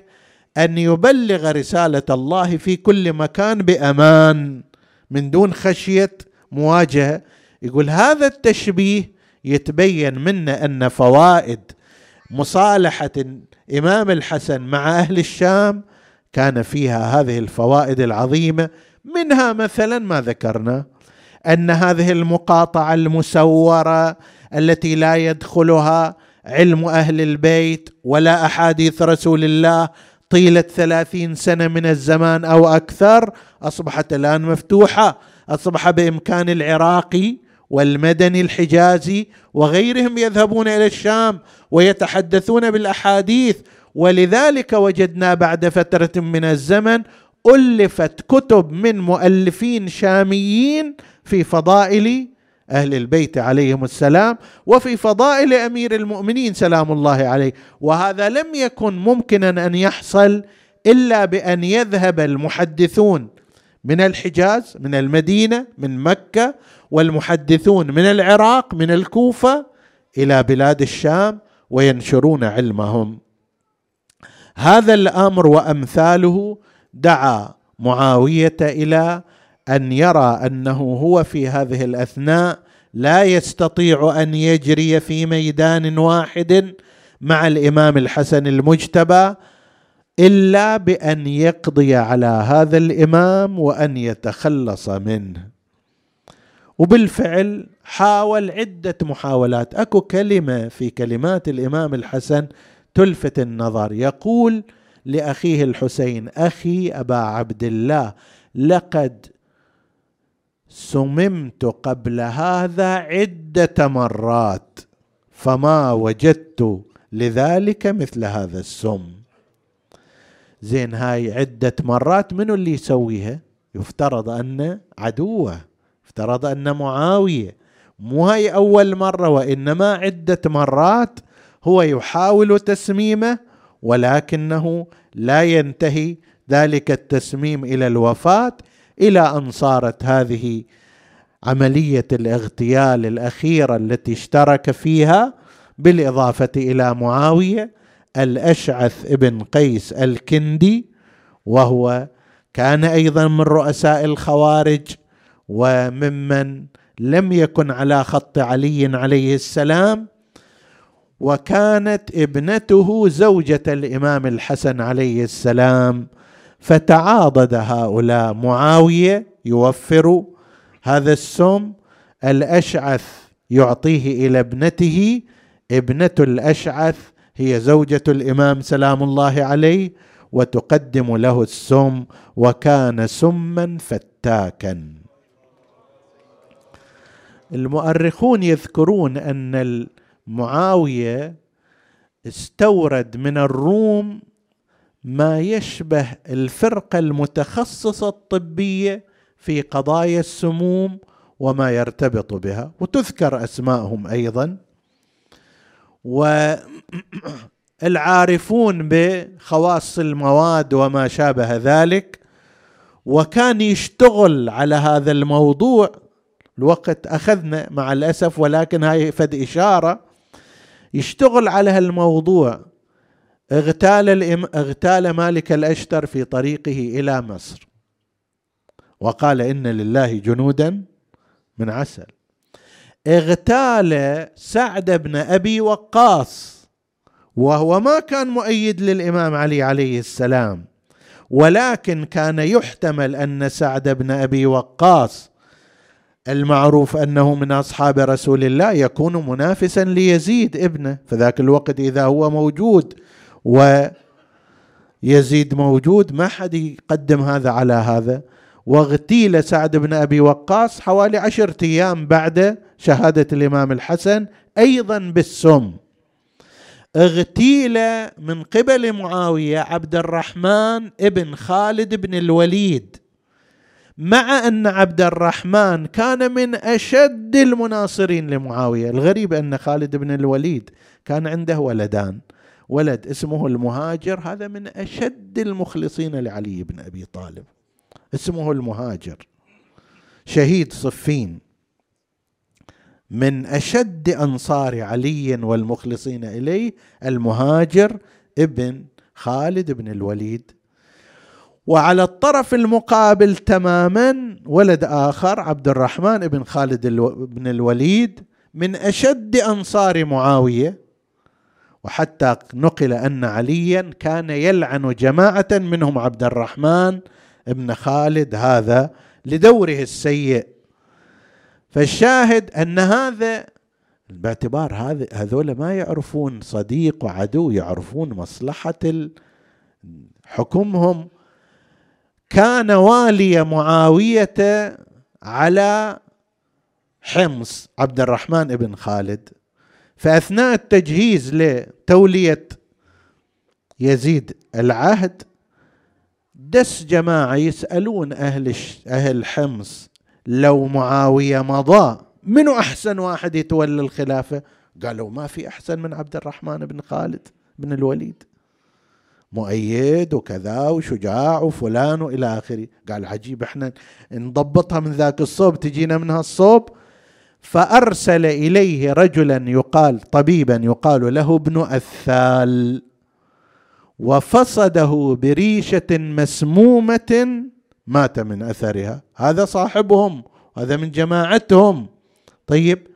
أن يبلغ رسالة الله في كل مكان بأمان من دون خشية مواجهة. يقول هذا التشبيه يتبين منا أن فوائد مصالحة إمام الحسن مع أهل الشام كان فيها هذه الفوائد العظيمة منها مثلا ما ذكرنا أن هذه المقاطعة المسورة التي لا يدخلها علم أهل البيت ولا أحاديث رسول الله طيلة ثلاثين سنة من الزمان أو أكثر أصبحت الآن مفتوحة. أصبح بإمكان العراقي والمدني الحجازي وغيرهم يذهبون إلى الشام ويتحدثون بالأحاديث. ولذلك وجدنا بعد فترة من الزمن ألفت كتب من مؤلفين شاميين في فضائل أهل البيت عليهم السلام وفي فضائل أمير المؤمنين سلام الله عليه. وهذا لم يكن ممكنا أن يحصل إلا بأن يذهب المحدثون من الحجاز من المدينة من مكة والمحدثون من العراق من الكوفة إلى بلاد الشام وينشرون علمهم. هذا الأمر وأمثاله دعا معاوية إلى أن يرى أنه هو في هذه الأثناء لا يستطيع أن يجري في ميدان واحد مع الإمام الحسن المجتبى إلا بأن يقضي على هذا الإمام وأن يتخلص منه. وبالفعل حاول عدة محاولات. أكو كلمة في كلمات الإمام الحسن تلفت النظر. يقول لأخيه الحسين أخي أبا عبد الله لقد سممت قبل هذا عدة مرات فما وجدت لذلك مثل هذا السم. زين هاي عدة مرات منو اللي يسويها؟ يفترض أن عدوه افترض أن معاوية. مو هاي أول مرة وإنما عدة مرات هو يحاول تسميمه ولكنه لا ينتهي ذلك التسميم إلى الوفاة إلى أن صارت هذه عملية الاغتيال الأخيرة التي اشترك فيها بالإضافة إلى معاوية الأشعث ابن قيس الكندي وهو كان أيضا من رؤساء الخوارج وممن لم يكن على خط علي عليه السلام وكانت ابنته زوجة الإمام الحسن عليه السلام فتعاضد هؤلاء. معاوية يوفر هذا السم الأشعث يعطيه إلى ابنته. ابنة الأشعث هي زوجة الإمام سلام الله عليه وتقدم له السم وكان سما فتاكا. المؤرخون يذكرون أن معاوية استورد من الروم ما يشبه الفرقة المتخصصة الطبية في قضايا السموم وما يرتبط بها وتذكر أسماءهم أيضا. والعارفون بخواص المواد وما شابه ذلك وكان يشتغل على هذا الموضوع. الوقت أخذنا مع الأسف ولكن هاي فد إشارة. يشتغل على هالموضوع. اغتال الإم... اغتال مالك الأشتر في طريقه إلى مصر. وقال إن لله جنودا من عسل. اغتال سعد بن أبي وقاص وهو ما كان مؤيد للإمام علي عليه السلام ولكن كان يحتمل أن سعد بن أبي وقاص المعروف أنه من أصحاب رسول الله يكون منافسا ليزيد ابنه. فذاك الوقت إذا هو موجود ويزيد موجود ما حد يقدم هذا على هذا. واغتيل سعد بن أبي وقاص حوالي عشرة أيام بعد شهادة الإمام الحسن أيضا بالسم. اغتيل من قبل معاوية عبد الرحمن ابن خالد بن الوليد. مع أن عبد الرحمن كان من أشد المناصرين لمعاوية. الغريب أن خالد بن الوليد كان عنده ولدان. ولد اسمه المهاجر هذا من أشد المخلصين لعلي بن أبي طالب. اسمه المهاجر. شهيد صفين. من أشد أنصار علي والمخلصين إليه المهاجر ابن خالد بن الوليد. وعلى الطرف المقابل تماما ولد آخر عبد الرحمن بن خالد بن الوليد من أشد أنصار معاوية. وحتى نقل أن عليا كان يلعن جماعة منهم عبد الرحمن بن خالد هذا لدوره السيء. فالشاهد أن هذا باعتبار هذول ما يعرفون صديق وعدو يعرفون مصلحة حكمهم كان والي معاوية على حمص عبد الرحمن بن خالد فأثناء التجهيز لتولية يزيد العهد دس جماعة يسألون أهل أهل حمص لو معاوية مضى منو أحسن واحد يتولى الخلافة؟ قالوا ما في أحسن من عبد الرحمن بن خالد بن الوليد مؤيد وكذا وشجاع وفلان وإلى آخره. قال عجيب إحنا نضبطها من ذاك الصوب تجينا من هالصوب فأرسل إليه رجلا يقال طبيبا يقال له ابن أثال. وفصده بريشة مسمومة مات من أثرها. هذا صاحبهم هذا من جماعتهم. طيب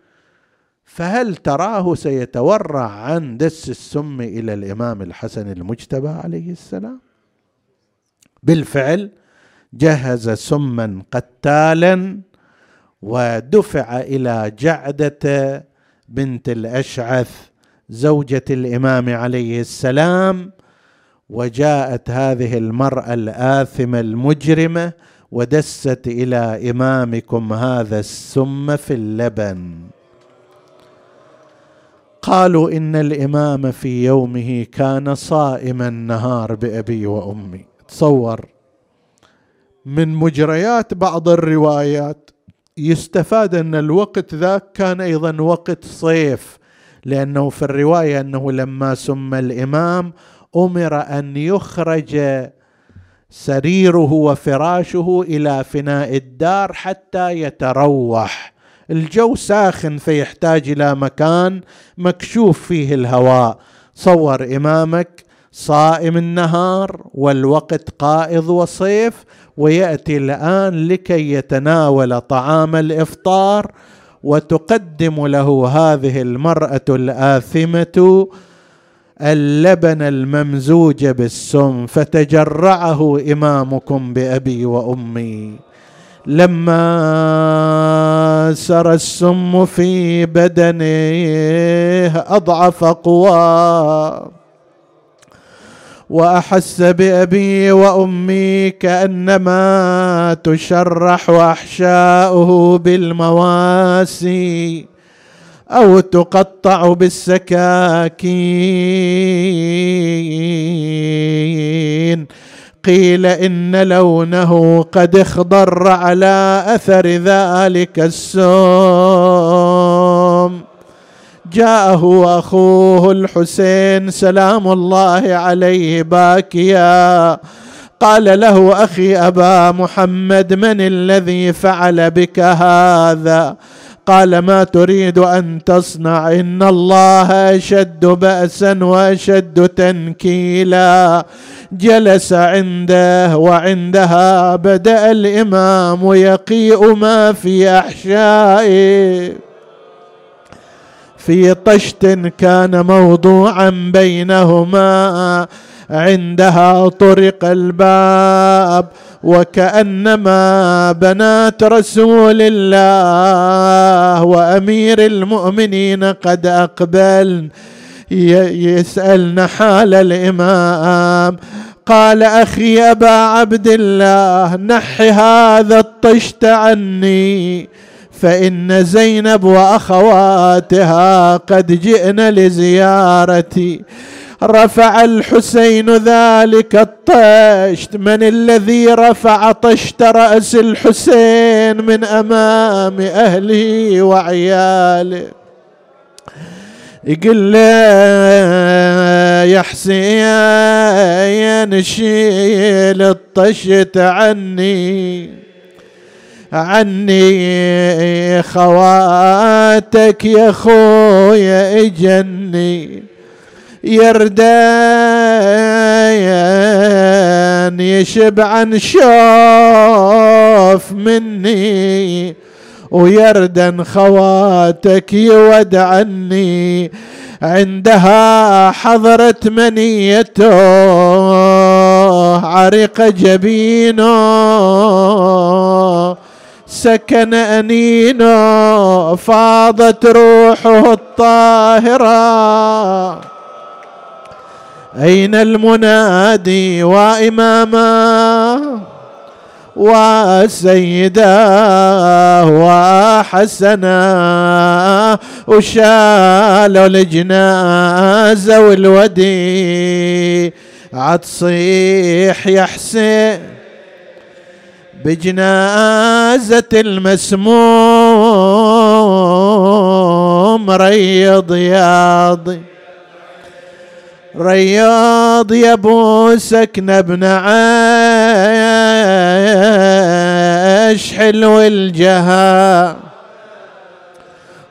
فهل تراه سيتورع عن دس السم إلى الإمام الحسن المجتبى عليه السلام؟ بالفعل جهز سما قتالا ودفع إلى جعدة بنت الأشعث زوجة الإمام عليه السلام وجاءت هذه المرأة الآثمة المجرمة ودست إلى إمامكم هذا السم في اللبن. قالوا إن الإمام في يومه كان صائم النهار بأبي وأمي. تصور. من مجريات بعض الروايات يستفاد أن الوقت ذاك كان أيضا وقت صيف لأنه في الرواية أنه لما سم الإمام أمر أن يخرج سريره وفراشه إلى فناء الدار حتى يتروح. الجو ساخن فيحتاج إلى مكان مكشوف فيه الهواء. صور إمامك صائم النهار والوقت قائض وصيف ويأتي الآن لكي يتناول طعام الإفطار وتقدم له هذه المرأة الآثمة اللبن الممزوج بالسم فتجرعه إمامكم بأبي وأمي. لما سرى السم في بدنه أضعف قواه وأحس بأبي وأمي كأنما تشرح احشاؤه بالمواسي. أو تقطع بالسكاكين. قيل إن لونه قد اخضر على أثر ذلك السوم جاءه أخوه الحسين سلام الله عليه باكيا. قال له أخي أبا محمد من الذي فعل بك هذا؟ قال ما تريد أن تصنع إن الله أشد بأسا وأشد تنكيلا. جلس عنده وعندها بدأ الإمام يقيء ما في أحشائه. في طشت كان موضوعا بينهما عندها طرق الباب. وكأنما بنات رسول الله وأمير المؤمنين قد أقبلن. يسألن حال الإمام. قال أخي أبا عبد الله نح هذا الطشت عني. فإن زينب وأخواتها قد جئن لزيارتي. رفع الحسين ذلك الطشت. من الذي رفع طشت رأس الحسين من أمام أهله وعياله. يقول له يا حسين شيل الطشت عني عني خواتك يا خويا اجني. يردان يشبعن شوف مني ويردن خواتك يودعني. عندها حضرت منيته عرق جبينه سكن أنينه فاضت روحه الطاهرة. أين المنادي وإماما؟ وسيدا وحسنا وشالوا الجنازة والودي. عتصيح يا حسين بجنازة المسموم ريض ياضي. رياض يا ابو سكنة ابن عاش حلو الجها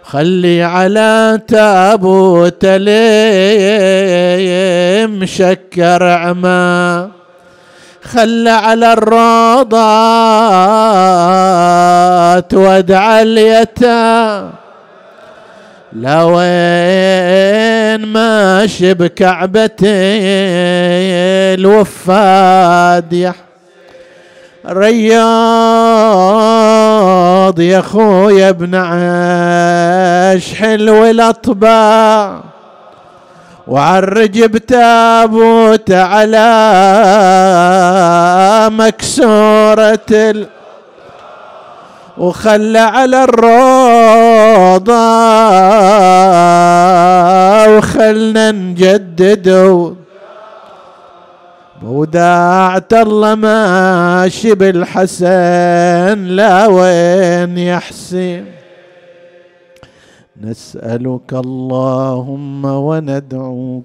خلي على تابوت ليم شكر عما خلى على الروضات ودع اليتام لوين ماشي بكعبتي الوفاد يا رياض يا خويا ابن عاش حلو الاطباع وعرج بتابوت على مكسورة وخلى على الروضة وخلنا نجدد وداعت الله ماشي بالحسن لا وين يحسن نسألك اللهم وندعوك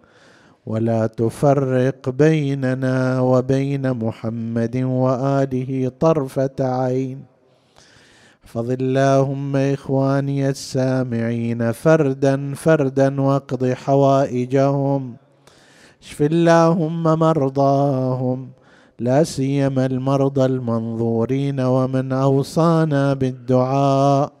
ولا تفرق بيننا وبين محمد وآله طرفة عين. احفظ اللهم إخواني السامعين فردا فردا واقض حوائجهم. اشف اللهم مرضاهم لا سيما المرضى المنظورين ومن أوصانا بالدعاء.